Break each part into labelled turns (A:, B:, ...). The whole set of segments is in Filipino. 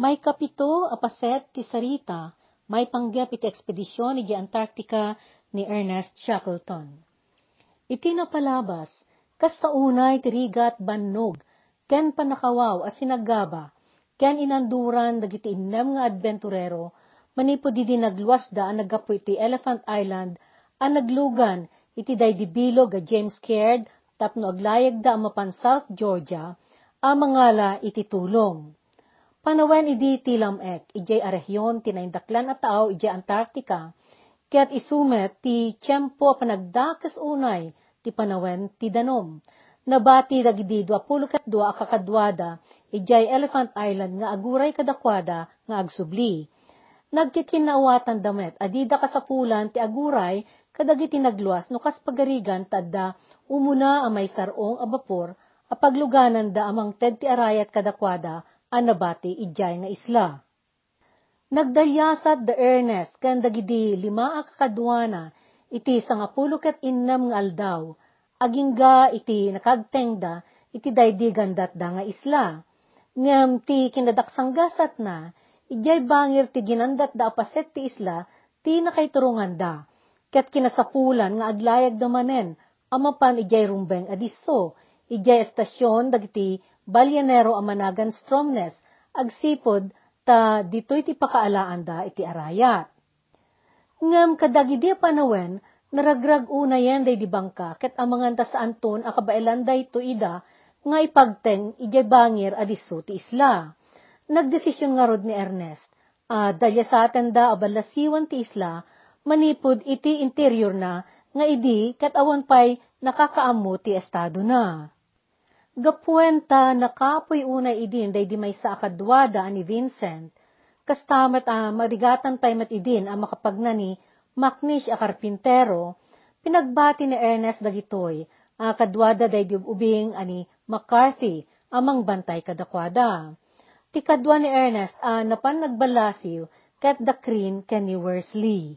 A: May kapito apaset ti sarita, may panggap iti ekspedisyon iti Antarctica ni Ernest Shackleton. Iti napalabas, kas taunay tirigat bannog, ken panakawaw as sinagaba, ken inanduran dagiti innem nga adventurero, manipod di nagluwas da ang nagapu iti Elephant Island, ang naglugan iti daydibilog a James Caird, tapno aglayag da mapan South Georgia, a mangala iti tulong. Panawen idi tilamek, ijay arehyon tinaindaklan at tao ijay Antarctica, kaya't isumet ti tiyempo panagdakas unay ti panawen ti danom. Nabati dagidi dua pulukat dua akakadwada, ijay Elephant Island nga aguray kadakwada nga agsubli. Nagkikinawatan damet, adida kasapulan ti aguray kadagiti nagluwas no kas pagarigan tadda umuna amay sarong a bapor a pagluganan da amang ted ti arayat kadakwada anabati ijay nga isla. Nagdalyasat da Ernest kan dagidi lima akakadwana iti sangapulo ket innam nga aldaw, agingga iti nakagtengda iti daydigandat da nga isla. Ngem ti kinadaksanggasat na, ijay bangir ti ginandat da apaset ti isla, ti nakaiturungan da. Ket kinasapulan nga aglayag da manen, amapan ijay rumbeng adiso, ijay estasyon dagiti balyanero a managan stromness, agsipod ta ditoy ti pakaalaan da iti arayat. Ngem kadagidi panawen, naragrag una yan day di bangka, ket amangan ta sa anton akabailan day ida, nga ipagteng ijay bangir adiso ti isla. Nagdesisyon nga rod ni Ernest, uh, dalya sa atin da abalasiwan ti isla, manipod iti interior na, nga idi ket awan pay nakakaammo ti estado na. Gapuenta nakapoy unay idin day di may sa akadwada ni Vincent, kastamat a uh, marigatan tay mat idin a makapagna ni Macnish a karpintero, pinagbati ni Ernest dagitoy, a kadwada day di ubing ani McCarthy, amang bantay kadakwada. Ti kadwa ni Ernest a uh, napan nagbalasiw ket dakrin ken ni Worsley.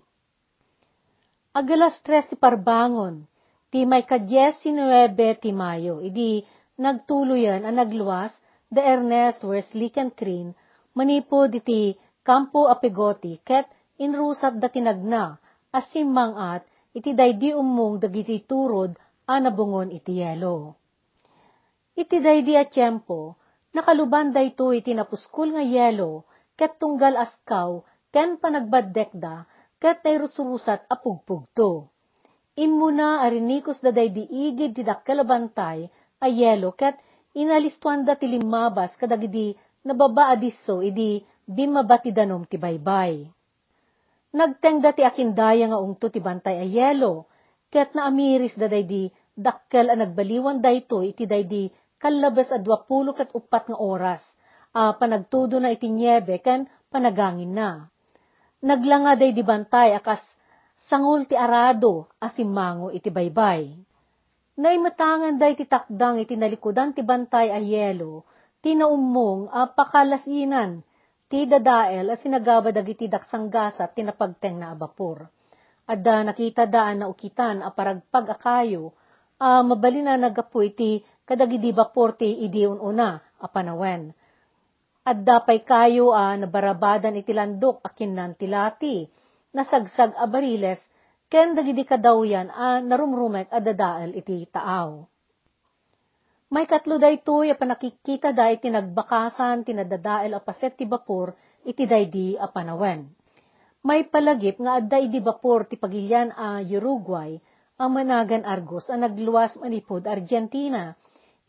A: Agalas tres ti parbangon, ti may kadyes sinuebe ti Mayo, idi nagtuluyan ang nagluwas da Ernest Worsley ken Crin, manipo diti Campo Apigoti, ket inrusat da tinagna, asimang at iti daydi umong dagiti turod a nabungon iti yelo. Iti daydi a tiyempo, nakaluban dayto iti napuskul nga yelo, ket tunggal askaw, ken panagbaddekda, ket tayrusrusat a pugpugto. Immuna arinikos da daydi igid ti dakkalabantay, a yelo ket inalistuan da ti limabas kadagidi nababa adiso idi bimabati danom ti baybay. Nagteng da ti akindaya nga ungto ti bantay a yelo, ket naamiris da daydi dakkel a nagbaliwan dayto iti daydi kalabas a dwapulo ket upat nga oras, a panagtudo na iti niebe ken panagangin na. Naglanga day di bantay akas sangul ti arado asimango iti baybay. Naimatangan day ti takdang iti nalikudan ti bantay a yelo, ti naummong a pakalasinan, ti dadael a sinagabadag iti daksanggasat ti napagteng na abapor. Adda nakita daan na ukitan a paragpag akayo, a mabali na nagapu iti kadagidi bapor ti idiun una a panawen. Adda pay kayo a nabarabadan iti landok akin nan tilati, nasagsag a bariles ken dagidi kadawyan a narumrumek a dadael iti taaw. May katlo daytoy a panakikita da iti nagbakasan tinadadael a paset ti bapor iti daydi a panawen. May palagip nga adda iti bapor ti pagilyan a Uruguay ang managan Argos a nagluwas manipod Argentina.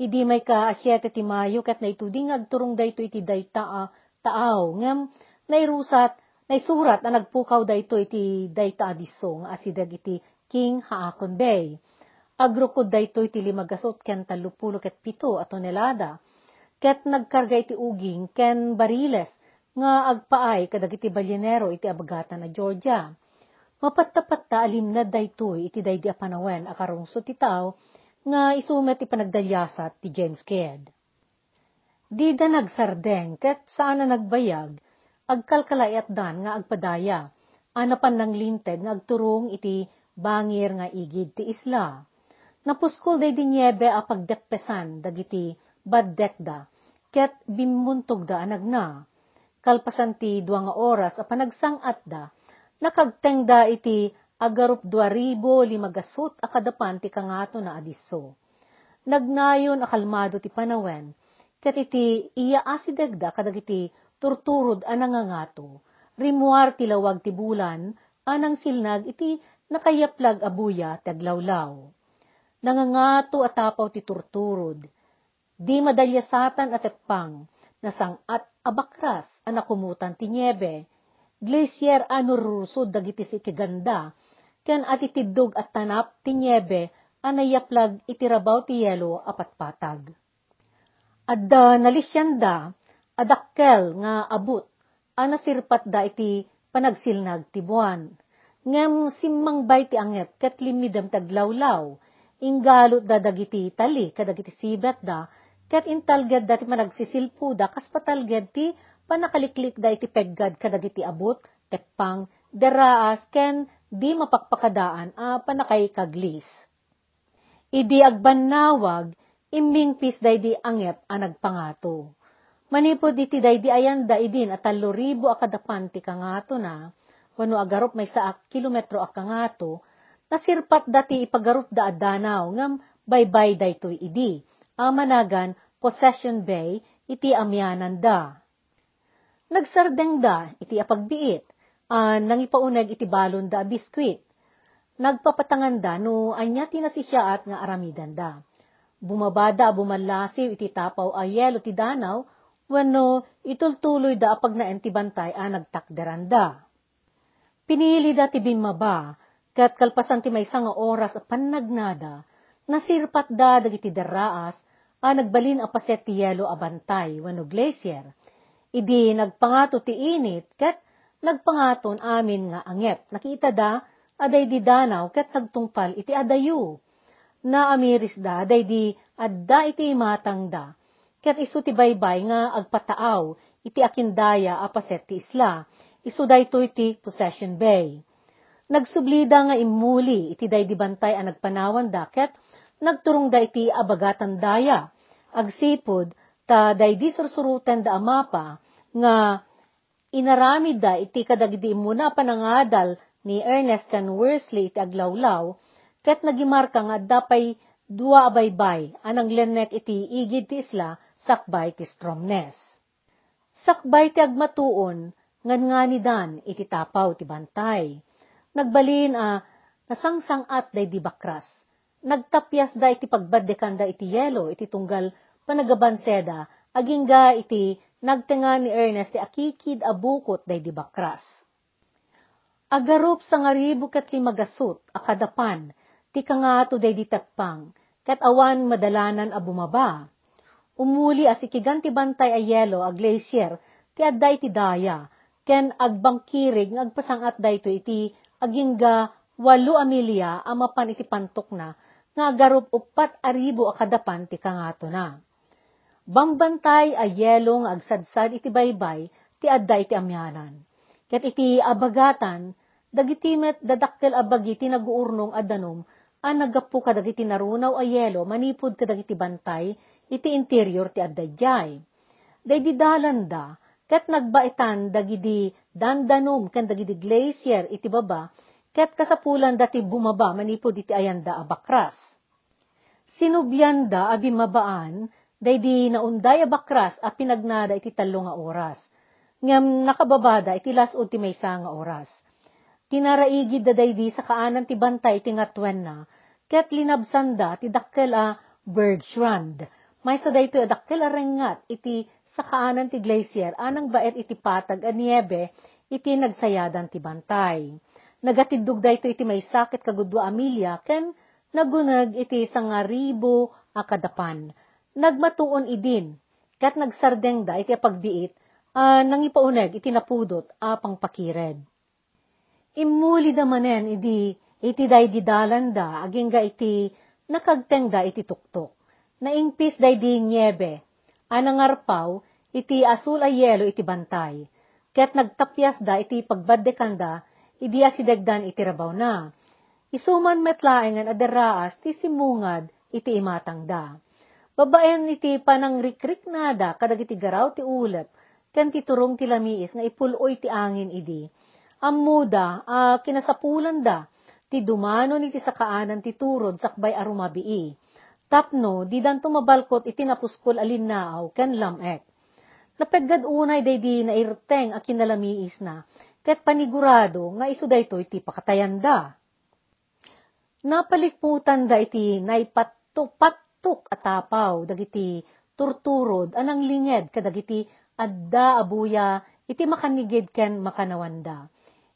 A: Idi may ka asyete ti Mayo kat naituding agturong dayto iti dayta a taaw ngem nairusat Naisurat na nagpukaw dayto iti dayta adiso nga asidag iti King Haakon Bay. Agrukod dayto iti limagasot ken talupulo ket pito a tonelada. Ket nagkarga iti uging ken bariles nga agpaay kadagiti balyenero iti abagatan na Georgia. Mapattapatta alimnad daytoy iti daydi a panawen a karungso ti tao nga isumet ti panagdalyasat ti James Caird. Di da nagsardeng ket saan na nagbayag agkalkalayat dan nga agpadaya, anapan ng linteg nga agturong iti bangir nga igid ti isla. Napuskol day dinyebe a pagdekpesan dagiti baddekda, ket bimuntog da anagna. kalpasan ti duwa nga oras a panagsangat da, nakagtengda iti agarup dua ribo limagasot a kadapan ti kangato na adiso. Nagnayon a kalmado ti panawen, ket iti iya asidegda kadagiti turturod a nangangato, rimuar ti lawag ti bulan, anang silnag iti nakayaplag abuya taglawlaw. Nangangato at tapaw ti turturod, di madalyasatan at epang, nasang at abakras anakumutan ti niebe, glacier anurusod dagiti si kiganda, ken at itiddog at tanap ti niebe anayaplag itirabaw ti yelo apat patag. Adda nalisyanda, adakkel nga abut, anasirpat da iti panagsilnag ti buwan. Ngem simmang bay ti angep ket limidem taglawlaw, inggalot da dagiti tali kadagiti sibet da, ket intalged da ti managsisilpu da kas patalged ti panakaliklik da iti peggad kadagiti abot, tepang, deraas, ken di mapakpakadaan a panakay kaglis. Idi agbannawag, imbingpis day di angep a nagpangato. Manipod iti day di ayanda idin at talo ribo akadapan ti kangato na, wano agarop may saak kilometro a kangato, nasirpat dati ipagarup da adanaw ngam baybay daytoy idi, amanagan Possession Bay iti amyanan da. Nagsardeng da iti apagbiit, uh, nangipaunag iti balon da biskwit, nagpapatangan da no anya tinasisyaat nga aramidan da. Bumabada bumalasiw iti tapaw a yelo ti danaw, wano itultuloy da apag na entibantay a nagtakderan da. Pinili da ti bimaba, kat kalpasan ti may nga oras a panagnada, nasirpat da dagiti daraas, a nagbalin a paset ti yelo a bantay, wano glacier. Idi nagpangato ti init, kat nagpangaton amin nga angep. Nakita da, aday di danaw ket nagtungpal iti adayu. Na amiris da, aday di adda iti matang da. Ket isu ti baybay nga agpataaw iti akindaya apaset ti isla. Isu dayto iti Possession Bay. Nagsublida nga imuli iti day di bantay ang nagpanawan da ket nagturong da iti abagatan daya. Agsipod, ta day di sursurutan da amapa nga inaramid da iti kadagdi muna panangadal ni Ernest kan Worsley iti aglawlaw, ket nagimarka nga dapay dua abaybay, anang lenek iti igid ti isla, sakbay ti Stromness. Sakbay ti agmatuon, ngan nga ni Dan iti tapaw ti bantay. Nagbalin a, nasangsangat day di bakras. Nagtapyas da iti pagbadekan da iti yelo, iti tunggal panagabanseda, aging ga iti nagtenga ni Ernest ti akikid abukot day di bakras Agarup sa ngaribo kat limagasot, akadapan, ti kangato day ditagpang, kat awan madalanan a bumaba. Umuli as ikiganti bantay a yelo a glacier, ti adday ti daya, ken agbangkirig ng agpasangat dayto iti agingga walo amilya amapan iti pantok na, nga agarup upat aribo akadapan ti kangato na. Bambantay a yelo nga agsadsad iti baybay, ti adday ti amyanan. Ket iti abagatan, dagiti met dadakkel abagiti naguurnong adanom, an nagapu kadagiti narunaw a yelo manipod kadagiti bantay, iti interior ti addayjay. Daydi dalan da, ket nagbaitan dagidi dandanom ken dagidi glacier iti baba, ket kasapulan dati bumaba manipod iti ayanda abakras. Sinubyan da abi mabaan, daydi naunday abakras a pinagnada iti talo nga oras. Ngam nakababada iti lasod ti maysa nga oras tinaraigid da di sa kaanan ti bantay ti ngatwen na, ket linabsanda ti dakkel a Bergstrand. May sa dayto a dakkel a rengat iti sa kaanan ti glacier, anang baet iti patag a niebe, iti nagsayadan ti bantay. Nagatidug dayto iti may sakit kagudwa amilya, ken nagunag iti sanga ribo a kadapan. Nagmatuon idin, kat nagsardeng da iti pagbiit, uh, nang ipauneg iti napudot a pangpakired. Imuli da manen idi iti day di dalanda aging ga iti nakagteng da iti tuktok. Naingpis day di niebe. Anangarpaw iti asul a yelo iti bantay. Ket nagtapyas da iti pagbaddekan da idi asidegdan iti rabaw na. Isuman metlaengan adaraas ti simungad iti imatang da. Babaen iti panang rikrik nada kadag iti garaw ti ulep ken ti turong ti lamiis nga ipuloy ti angin idi. Ammuda, uh, kinasapulan da, ti dumano ni ti sakaanan ti turod sakbay arumabii. Tapno, di dan tumabalkot iti napuskol alinnaaw ken lamek. Napeggad unay day di nairteng a kinalamiis na, ket panigurado nga iso daytoy ti pakatayanda. Napalikputan da iti naipatok patok atapaw dagiti turturod anang linged kadagiti adda abuya iti makanigid ken makanawanda.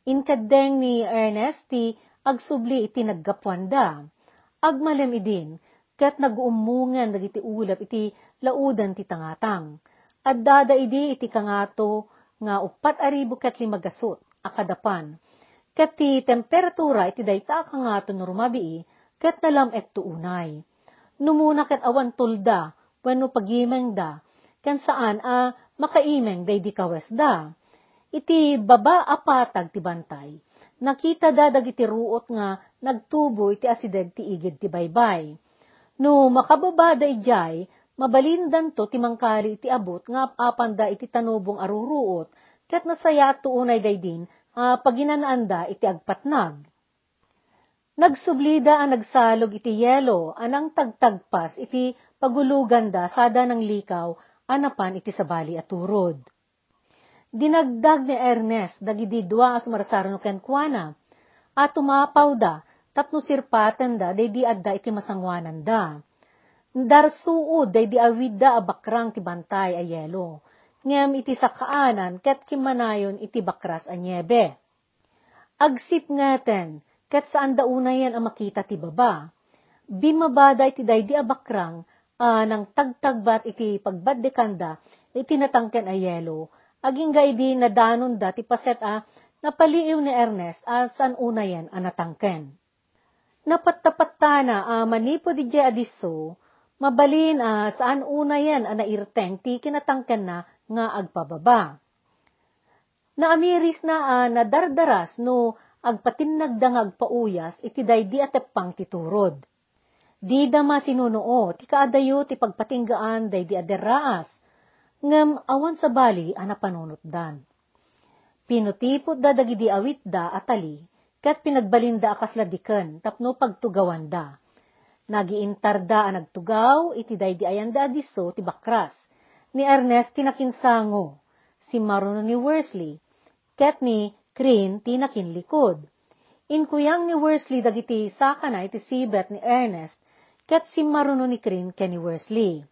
A: Inkadeng ni Ernest ti agsubli iti naggapwanda. Agmalem idin, kat naguumungan dagiti ulap iti laudan ti tangatang. Addada idi iti kangato nga upat aribo kat limagasot akadapan. Kat ti temperatura iti dayta kangato normabii kat nalam ekto unay. Numuna kat awan tulda, wano pagimeng da, kan saan a makaimeng day di kawes da. Iti baba apatag ti bantay nakita da dagiti ruot nga nagtubo iti asideg ti igid ti baybay. No makababa da ijay, mabalindan to ti mangkari iti abot nga apanda iti tanubong aruruot, kat nasaya tuunay day din, uh, paginanaanda iti agpatnag. Nagsublida ang nagsalog iti yelo, anang tagtagpas iti pagulugan da sada ng likaw, anapan iti sabali at turod dinagdag ni Ernest dagidi dua as marasaro no kenkwana. At tumapaw da, tapno sirpatan da, day di adda iti masangwanan da. Darsuod, day di awid da abakrang ti bantay a yelo. Ngem iti sakaanan, ket kimanayon iti bakras a nyebe. Agsit ngaten, ket saan da unayan ang makita ti baba. Bimabada iti day di abakrang, uh, nang tagtagbat iti pagbadekanda, iti natangken a yelo, aging gaidi na danon da ti paset a napaliiw ni Ernest a san una yan a natangken. Napatapatta na a manipo di adiso, mabalin a saan una yan a nairteng ti kinatangken na nga agpababa. Naamiris na a nadardaras no agpatinagda nga agpauyas iti day di atepang titurod. Di dama sinunoo, ti kaadayo ti pagpatinggaan day di aderaas, ngem awan sa bali ana panunotdan. Pinutipot da dagidi awit da atali, kat pinagbalinda akasladiken, tapno pagtugawan da. Nagiintar da nagtugaw, iti day di ayanda adiso ti bakras. Ni Ernest tinakinsango, si Maruno ni Worsley, ket ni Crin tinakinlikod. Inkuyang ni Worsley dagiti sakana iti sibet ni Ernest, ket si Maruno ni Crin ken ni Worsley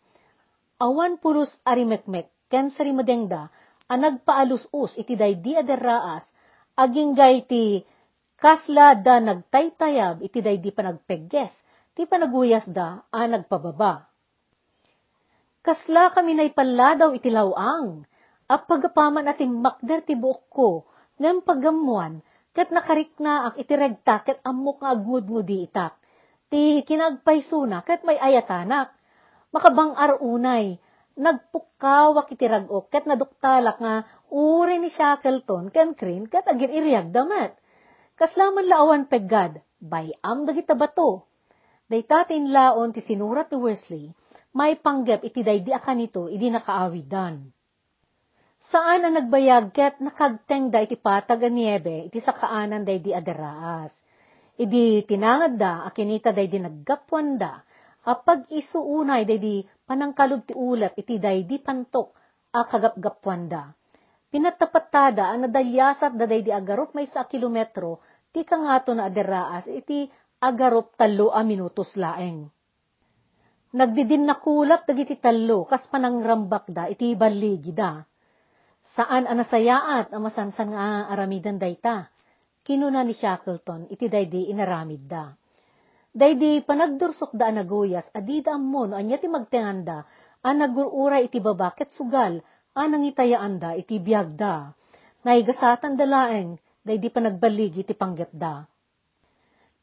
A: awan pulos arimekmek ken sarimadengda ang nagpaalus-us iti daydi aderraas aging ti kasla da nagtaytayab iti daydi panagpegges ti panaguyas da a nagpababa. Kasla kami na ipaladaw iti lawang, at pagapaman ating makder ti buok ko, ngam pagamuan, kat nakarikna ak iti regta kat amok nga agngudngudi itak. Ti kinagpaysuna kat may ayatanak, makabang arunay, nagpukawak iti ragok, ket naduktalak nga, uri ni Shackleton, ken krin, ket agir iriag damat. Kaslaman laawan peggad, bayam dagita bato. Daytatin laon ti sinurat ni Wesley, may panggap iti daydi akanito, idi nakaawidan. Saan ang nagbayag ket nakagteng da iti patag a niebe, iti sakaanan daydi aderaas. Idi tinangad da, akinita daydi naggapwan da, apag isuunay day panangkalog ti ulap iti day di pantok a kagapgapwanda. Pinatapatada ang nadalyasat da day di agarop may sa kilometro ti kangato na aderaas iti agarop talo a minutos laeng. Nagdidin na kulap dagiti talo kas panangrambak da iti baligi da. Saan anasayaat ang masansan nga aramidan dayta? Kinuna ni Shackleton iti daydi inaramid da Daydi panagdursok da anaguyas, adida ammon, anya ti magtenganda, anagurura iti babaket sugal, anang itayaanda iti biyagda. Naigasatan dalaeng, daydi panagbaligi iti panggapda.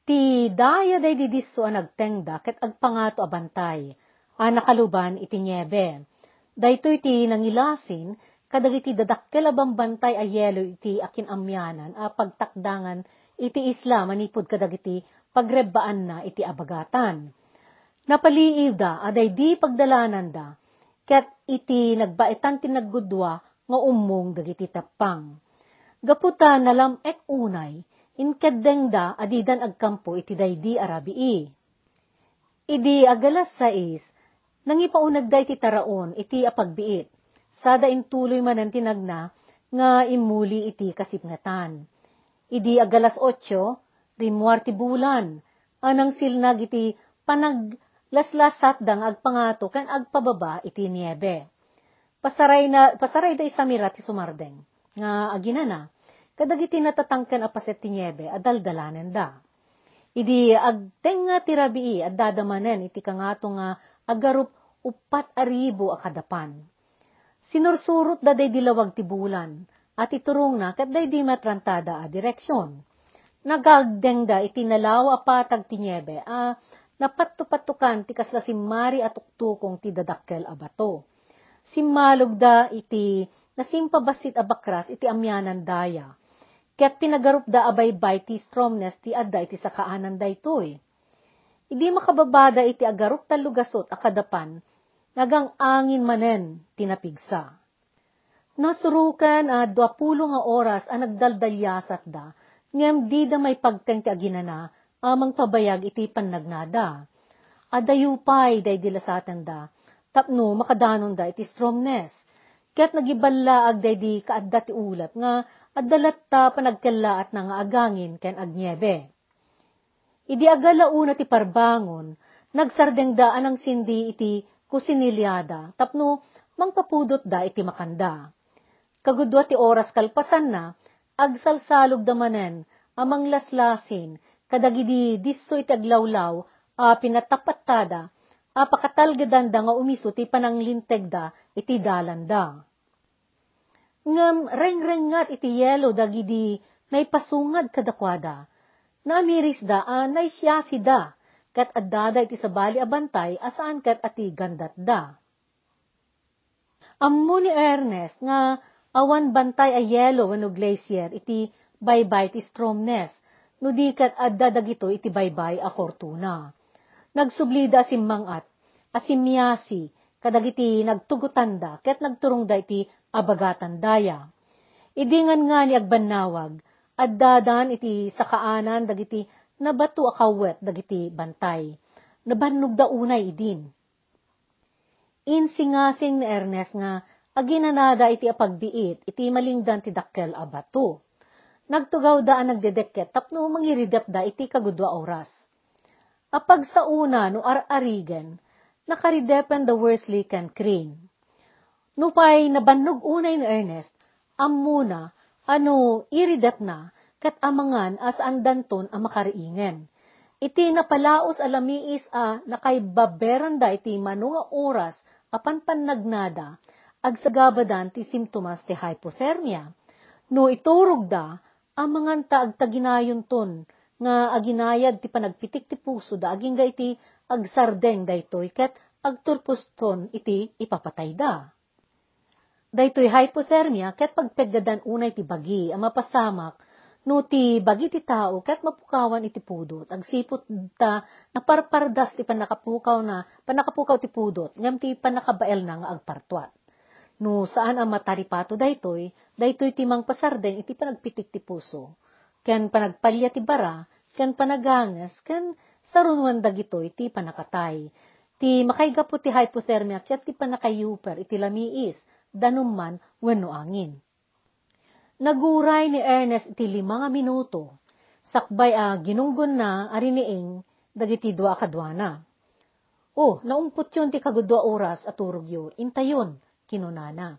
A: Ti daya daydi diso anagtengda, ket agpangato abantay, anakaluban iti nyebe. Daytoy ti nangilasin, kadagiti dadakkel bantay a yelo iti akin amyanan, a pagtakdangan iti isla manipod kadagiti pagrebaan na iti abagatan. Napaliiw da, aday di pagdalanan da, ket iti nagbaitan ti naggudwa, nga umong dagiti tapang. Gaputa nalam ek unay, inkadengda adidan agkampo iti daydi arabii. Idi agalas sais, nangipaunag day ti taraon iti apagbiit, sada intuloy manan tinagna, nga imuli iti kasipngatan. Idi agalas otyo, rimwar ti bulan, anang silnag iti panaglaslasat dang agpangato kan agpababa iti niebe. Pasaray na pasaray da isamira ti sumardeng nga aginana kadagiti natatangken a paset ti niebe adaldalanen da. Idi agtenga ti rabii at dadamanen iti kangato nga agarup upat aribo a kadapan. Sinursurot da day dilawag ti bulan at iturong na kat day di matrantada a direksyon nagagdeng da itinalaw apatag ti niebe, a napatupatukan ti kasla simmari at tuktukong ti dadakkel abato. Simmalog da iti nasimpabasit abakras iti amyanan daya. Ket pinagarup da abaybay ti stromness ti adda iti sakaanan da itoy. Idi makababada iti agarup talugasot akadapan, nagang angin manen tinapigsa. Nasurukan a uh, 20 nga oras a nagdaldalyasat da, ngem di da may pagteng ti aginana, amang pabayag iti pannagnada. Adayupay day dilasatan da, tapno makadanon da iti stromness. Kaya't nagiballa ag day di kaadda ti ulat nga adalat ta panagkala at nga agangin ken agnyebe. Idi agala una ti parbangon, nagsardeng daan ang sindi iti kusinilyada, tapno mangpapudot da iti makanda. Kagudwa ti oras kalpasan na, agsalsalog damanen, amang laslasin, kadagidi disso iti aglawlaw, a pinatapattada, a pakatalgadan da nga umiso ti pananglinteg da, iti dalanda. Ngam reng-rengat iti yelo dagidi naipasungad kadakwada, namiris da a naisyasi da, kat addada iti sabali abantay asaan kat ati gandat da. Ammo ni Ernest nga awan bantay a yelo wano glacier iti baybay ti stromness, no di kat adda dagito iti baybay a fortuna. Nagsublida simmangat, asimyasi, kadagiti nagtugutanda, ket nagturong da iti abagatan daya. Idingan nga ni agbanawag, addadan iti sakaanan dagiti nabato akawet dagiti bantay. Nabannog da unay idin. Insingasing ni Ernest nga aginanada iti apagbiit, iti malingdan ti dakkel abato. Nagtugaw daan nagdedeket, tapno mangiridap da iti kagudwa oras. Apag sa una no ar-arigen, nakaridepen the Worsley can crane. Nupay nabannog unay ni Ernest, amuna, ano iridap na, kat amangan as andanton a makariingen. Iti napalaos alamiis a nakaibaberan da iti manunga oras apan pannagnada, agsagabadan ti simptomas ti hypothermia. No iturog da, amangan ta agtaginayon ton, nga aginayad ti panagpitik ti puso da, aging ga iti agsardeng daytoy, ket agturpos ton iti ipapatay da. Daytoy hypothermia, ket pagpeggadan unay ti bagi, ang mapasamak, no ti bagi ti tao, ket mapukawan iti pudot, agsipot ta, naparpardas ti panakapukaw na, panakapukaw ti pudot, ngam ti panakabael na nga agpartuat. No saan ang mataripato daytoy, daytoy timang pasardeng iti panagpitik ti puso. Ken panagpalya ti bara, ken panagangas, ken sarunwan dagitoy ti panakatay. Ti makaigapo ti hypothermia ket ti panakayuper iti lamiis, danumman wenno angin. Naguray ni Ernest iti lima nga minuto, sakbay a ginunggon na ariniing dagiti dua kadwana. Oh, naumpot yun ti kagudwa oras at turog yun, intayon, kinunana.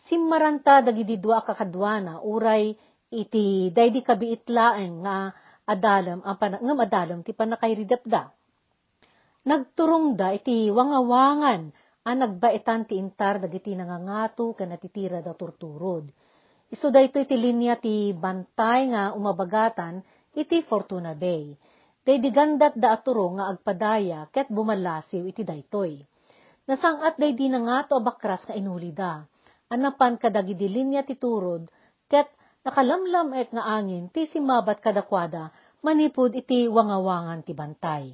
A: Simmaranta dagidi dua kakadwana uray iti daydi kabiitlaen nga adalam ang pan, ngam adalam ti panakayridap da. Nagturong da iti wangawangan ang nagbaitan ti intar dagiti nangangato ken natitira da turturod. Isu dayto iti linya ti bantay nga umabagatan iti Fortuna Bay. Daydi gandat da aturo nga agpadaya ket bumalasiw iti daytoy. Nasangat day di nga to abakras nga inulida. Anapan kadagidi linya ti turod, ket nakalamlam et nga angin ti simabat kadakwada, manipod iti wangawangan ti bantay.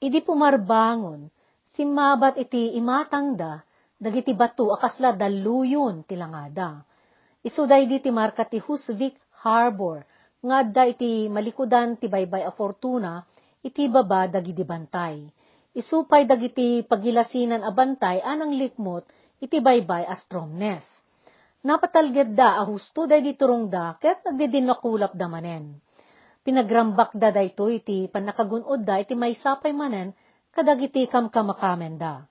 A: Idi pumarbangon, simabat iti imatang da, dagiti bato akasla daluyon tilangada. Isuday di ti marka ti Husvik Harbor, nga adda iti malikudan ti baybay a fortuna, iti baba dagiti bantay. Isupay dagiti pagilasinan a bantay anang likmot iti baybay a stromness. Napatalged da a husto day di turong da, ket nagdidinakulap da manen. Pinagrambak da dayto iti panakagunod da iti may sapay manen, kadagiti kam kamakamen da.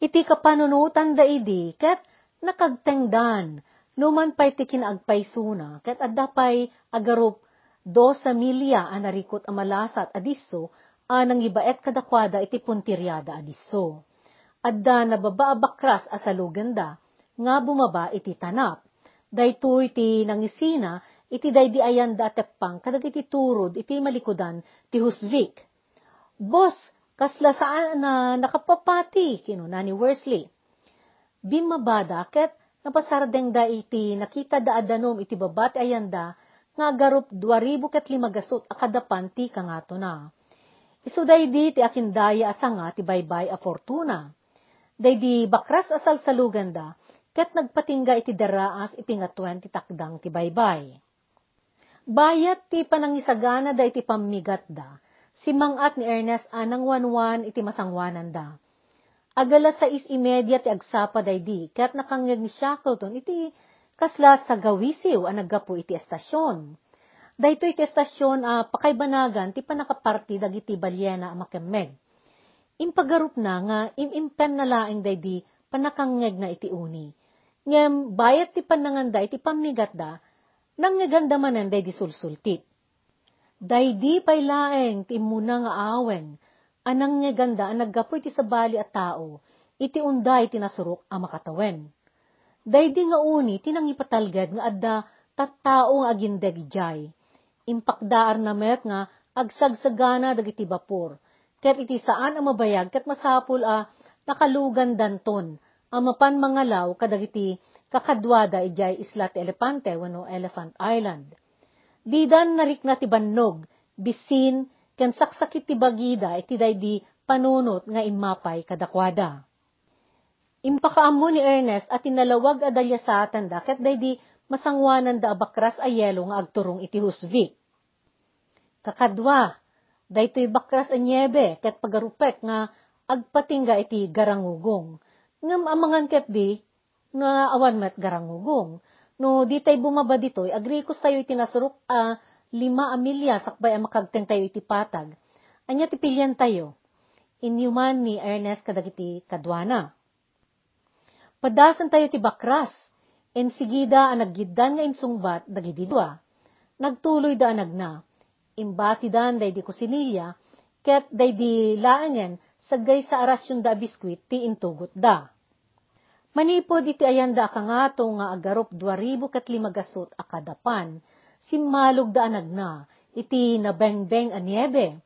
A: Iti kapanunutan da idi, ket nakagtengdan, numan pay ti kinaagpaysuna, ket adda pay agarup do sa milya anarikot amalasat adiso, anang ibaet kadakwada iti puntiryada adiso. Adda nababaabakras asalugan da, nga bumaba iti tanap. Daytoy ti nangisina, iti daydi ayan da tepang kadag iti turod iti malikudan ti husvik. Boss, kasla saan na nakapapati, kinuna ni Worsley. Bimabada, ket napasardeng da iti nakita da adanom iti babat ayanda, nga agarup 2,000 ket limagasot akadapan ti kangato na. Isu di ti akindaya asa nga ti baybay a fortuna. Daydi bakras asal salugan da, ket nagpatingga iti daraas iti nga 20 takdang ti baybay. Bayat ti panangisagana da iti pamigat da, si mangat ni Ernest anang wanwan iti masangwanan da. Agala sa is imedya ti agsapa daydi, kat nakangag ni Shackleton iti kasla sa gawisiw ang naggapo iti estasyon. Dayto iti estasyon a uh, pakaybanagan ti panakaparti dagiti balyena a makemmeg. Impagarup na nga imimpen na laing daydi panakangeg na iti uni. Ngem bayat ti pananganda iti pamigat da, nang ngaganda manan daydi sulsultit. Daydi pay laeng ti muna nga awen, anang nga ganda ang naggapoy ti sabali at tao, iti unday tinasurok a makatawen. Daydi nga uni tinangipatalgad nga adda tattao nga agindeg jay. Impakdaar na met nga agsagsagana dagiti bapor, ket iti saan ang mabayag? Ket masapul a nakalugan danton, ang mapan mangalaw kadagiti kakadwada ijay isla ti Elepante wano Elephant Island. Didan narik na ti bannog, bisin, ken saksakit ti bagida iti daydi panunot nga imapay kadakwada. Impakaammo ni Ernest at tinalawag adalya sa atanda ket daydi masangwanan da abakras a yelo nga agturong iti husvik. Kakadwa, daytoy bakras a niebe ket pagarupek nga agpatingga iti garangugong. Ngam amangan ket di nga awan met garangugong. No, di tayo bumaba dito, agrikos tayo itinasurok a uh, lima amilya sakbay ang makagteng tayo iti patag. Anya ti pilyan tayo. Inyuman ni Ernest kadagiti kadwana. Padasan tayo ti bakras. En sigida ang naggidan nga insungbat dagiti dua. Nagtuloy da anagna. Imbatidan day di kusinilya, ket day di laangen sagay sa arasyon da biskwit ti intugot da. Manipod iti ayanda akangato nga agarup 2,000 kat limagasot akadapan, simmalog da anagna, iti nabengbeng anyebe.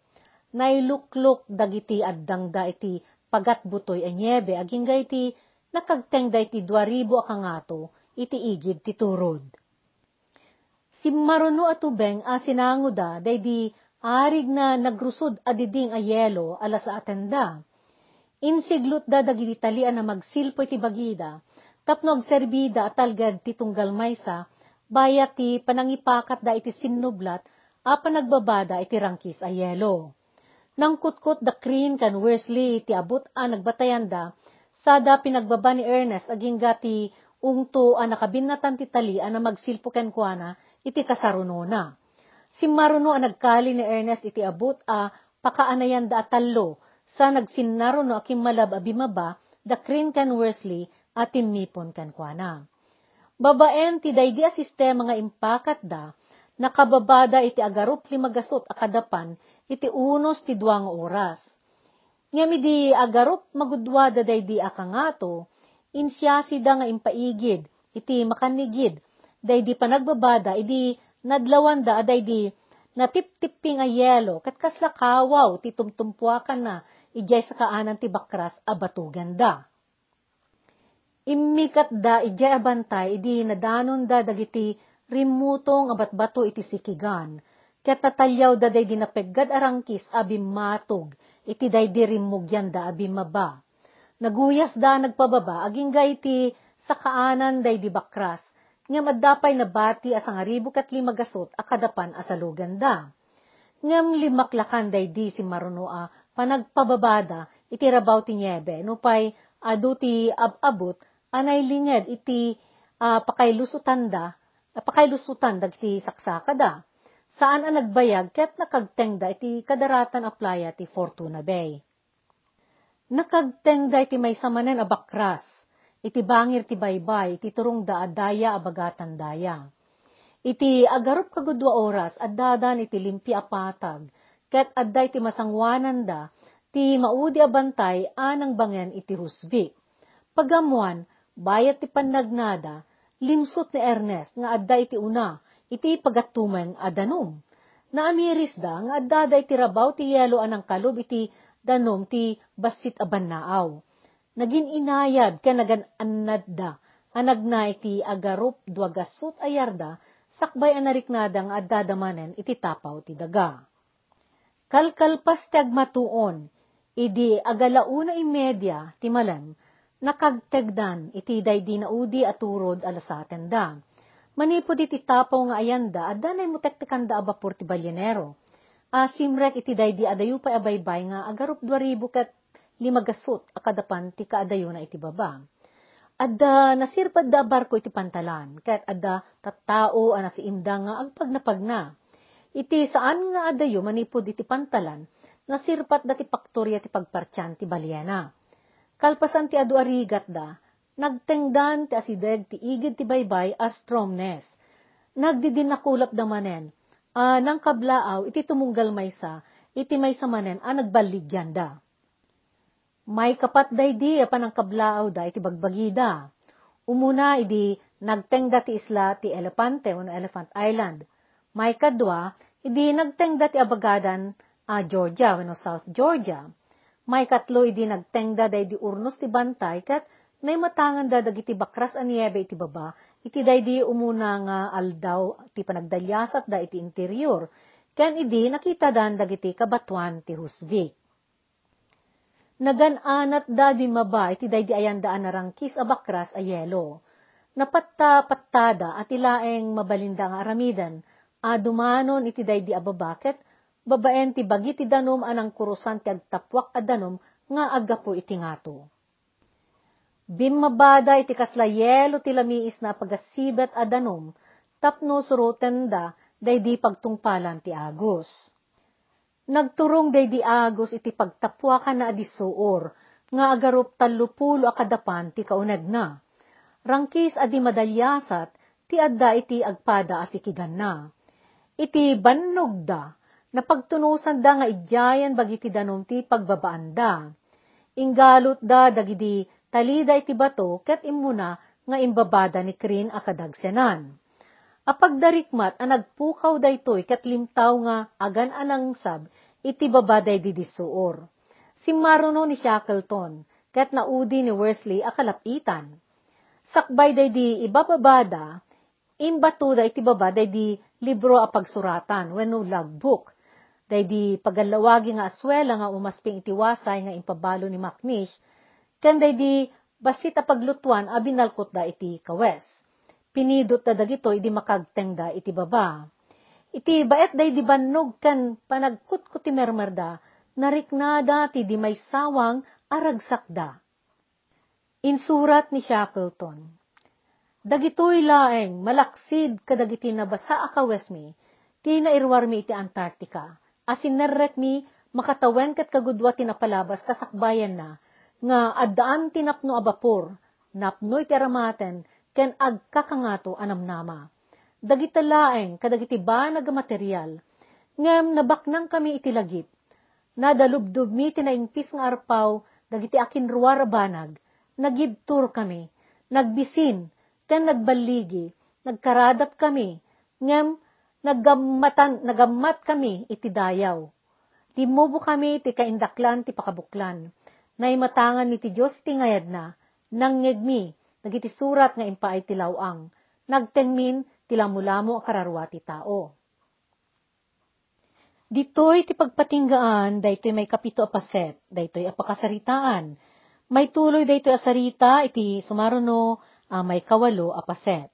A: Nailukluk dagiti addang da iti pagat butoy anyebe, aging iti nakagteng da iti 2,000 akangato, iti igid ti turod. Simmaruno atubeng a sinango da, day arig na nagrusod adiding a yelo alas atenda Insiglot da dagiti talian na magsilpo iti bagida, tapno agserbida at talgad ti tunggal maysa, bayat ti panangipakat da iti sinnublat, a panagbabada iti rangkis a yelo. Nang kutkot da krin kan Wesley ti abot a nagbatayan da, sada pinagbaba ni Ernest aging gati ungto a nakabinatan ti tali a na magsilpo ken kuana iti kasarunona. Si Maruno a nagkali ni Ernest iti abot a pakaanayan da atallo, sa nagsinaro no akim malab abimaba, da krin kan Worsley at timnipon kan kuana. Babaen ti daydi a sistema nga impakat da, nakababada iti agarup limagasot akadapan, iti unos ti duwang oras. Ngami di agarup magudwa da daydi akangato, insyasi da nga impaigid, iti makanigid, daydi panagbabada, idi nadlawan da, daydi natip-tipping a yelo, kat kasla kawaw, ti tumtumpuakan na, ijay sa kaanan ti bakras, abatugan da. Immikat da, ijay abantay, idi nadanon da dagiti rimutong abat-bato iti sikigan, ket tatalyaw da day dinapeggad arangkis abim matog, iti day dirimugyan da abim maba. Naguyas da nagpababa, aging gayti sa kaanan day di bakras, nga maddapay na bati as ang aribok at limagasot akadapan asalugan da. Ngam limaklakan day di si Marunoa panagpababada iti rabaw ti niebe, nupay adu ti ababot, anay linged iti uh, pakailusutan da, uh, pakailusutan dagti saksaka da. Saan ang nagbayag ket nakagteng da iti kadaratan a playa ti Fortuna Bay. Nakagteng da iti may samanen a bakras, iti bangir ti baybay, iti turong da adaya abagatan daya. Iti agarup kagudwa oras, addadan iti limpi apatag, ket adda iti masangwanan da, ti maudi abantay anang bangen iti husbik. Pagamuan, bayat ti pannagnada, limsot ni Ernest nga adda iti una, iti pagatuman adanom. Naamiris da nga adda da iti rabaw ti yelo anang kalub iti danom ti basit abannaaw. Nagin inayad ka nagan anad da, anag na iti agarup duagasut ayarda, sakbay anariknada nga adda damanen iti tapaw ti daga. Kalkalpas ti agmatuon, idi agalauna imedya ti malam, nakagtegdan iti day di naudi aturod alasaten da Manipod iti tapaw nga ayanda, adda na mo tektekanda abapor ti balyanero. Asimrek iti day di adayo pa abaybay nga agarup dwaribo kat limagasot akadapan ti kaadayo na iti baba. Adda nasirpad da barko iti pantalan, kat adda tattao ana si imda nga agpagnapag na. Iti saan nga adayo manipod iti pantalan, nasirpat da ti paktorya ti pagpartyan ti balyana. Kalpasan ti adu arigat da, Nagtengdan ti asideg ti igid ti baybay as stromness. Nagdidinakulap damanen. Uh, nang kablaaw, iti tumunggal maysa, iti maysa manen, a ah, nagbaligyan da. May kapat day di, apan ang kablaaw da, iti bagbagida. Umuna, idi nagtengda ti isla ti Elepante, o Elephant Island. May kadwa, idi nagtengda ti abagadan, uh, Georgia, o South Georgia. May katlo, idi nagtengda day di urnos ti bantay, kat nay matangan da dagiti bakras aniebe iti baba, iti daydi umuna nga aldaw ti panagdalyasat da iti interior, ken idi nakita dan dagiti kabatuan ti husvik. Nagananat da di maba iti daydi ayan daan narangkis a bakras a yelo. Napatta pattada at ilaeng mabalinda nga aramidan, a dumanon iti daydi a babaket, babaen ti bagi ti danom anang kurusan ti agtapwak a danom nga agapo iti ngato. Bimabada iti kaslayelo ti lamiis na pagasibet adanom, tapno suruten da, daydi pagtungpalan ti Agos. Nagturong daydi Agos iti pagtapwakan na adisuor, nga agarup talupulo akadapan ti kaunag na. Rangkis adi madalyasat, ti adda iti agpada asikigan na. Iti bannog da, napagtunusan da nga idyayan bagiti danom ti pagbabaan da. Inggalot da dagidi talida iti bato ket imuna nga imbabada ni Krin akadagsenan. Apagdarikmat ang nagpukaw daytoy ket limtaw nga agan anang sab iti babaday di disuor. Si Maruno ni Shackleton ket naudi ni Wesley akalapitan. Sakbay day di ibababada, imbato da iti babaday di libro a pagsuratan wenno logbook. Day di pagalawagi nga aswela nga umasping iti wasay nga impabalo ni Macnish Kanday di basit paglutuan a binalkot da iti kawes. Pinidot da dagito iti makagteng iti baba. Iti baet day di bannog kan panagkut ko ti mermerda, nariknada ti di may sawang aragsak da. Insurat ni Shackleton. Dagitoy laeng malaksid kadagiti na basa akawes mi, ti nairwar mi iti Antarctica. Asin narret mi makatawen kat kagudwa tinapalabas kasakbayan na, nga addaan tinapno a bapor, napnoy teramaten, ken agkakangato anamnama. Dagita laeng kadagiti ba material, ngem nabaknang kami itilagip. Nadalubdub mi tinaingpis nga arpaw, dagiti akin ruwar banag, nagibtur kami, nagbisin, ken nagbaligi, nagkaradap kami, ngem nagammatan, nagammat kami iti dayaw. Limubo kami ti kaindaklan ti pakabuklan naimatangan ni ti Diyos ti ngayad na, nangyegmi, nagiti surat nga impaay ti lawang, nagtenmin ti lamulamo akararwa ti tao. Ditoy ti pagpatinggaan, daytoy may kapito apaset, daytoy apakasaritaan, May tuloy dayto asarita iti sumaruno a may kawalo a paset.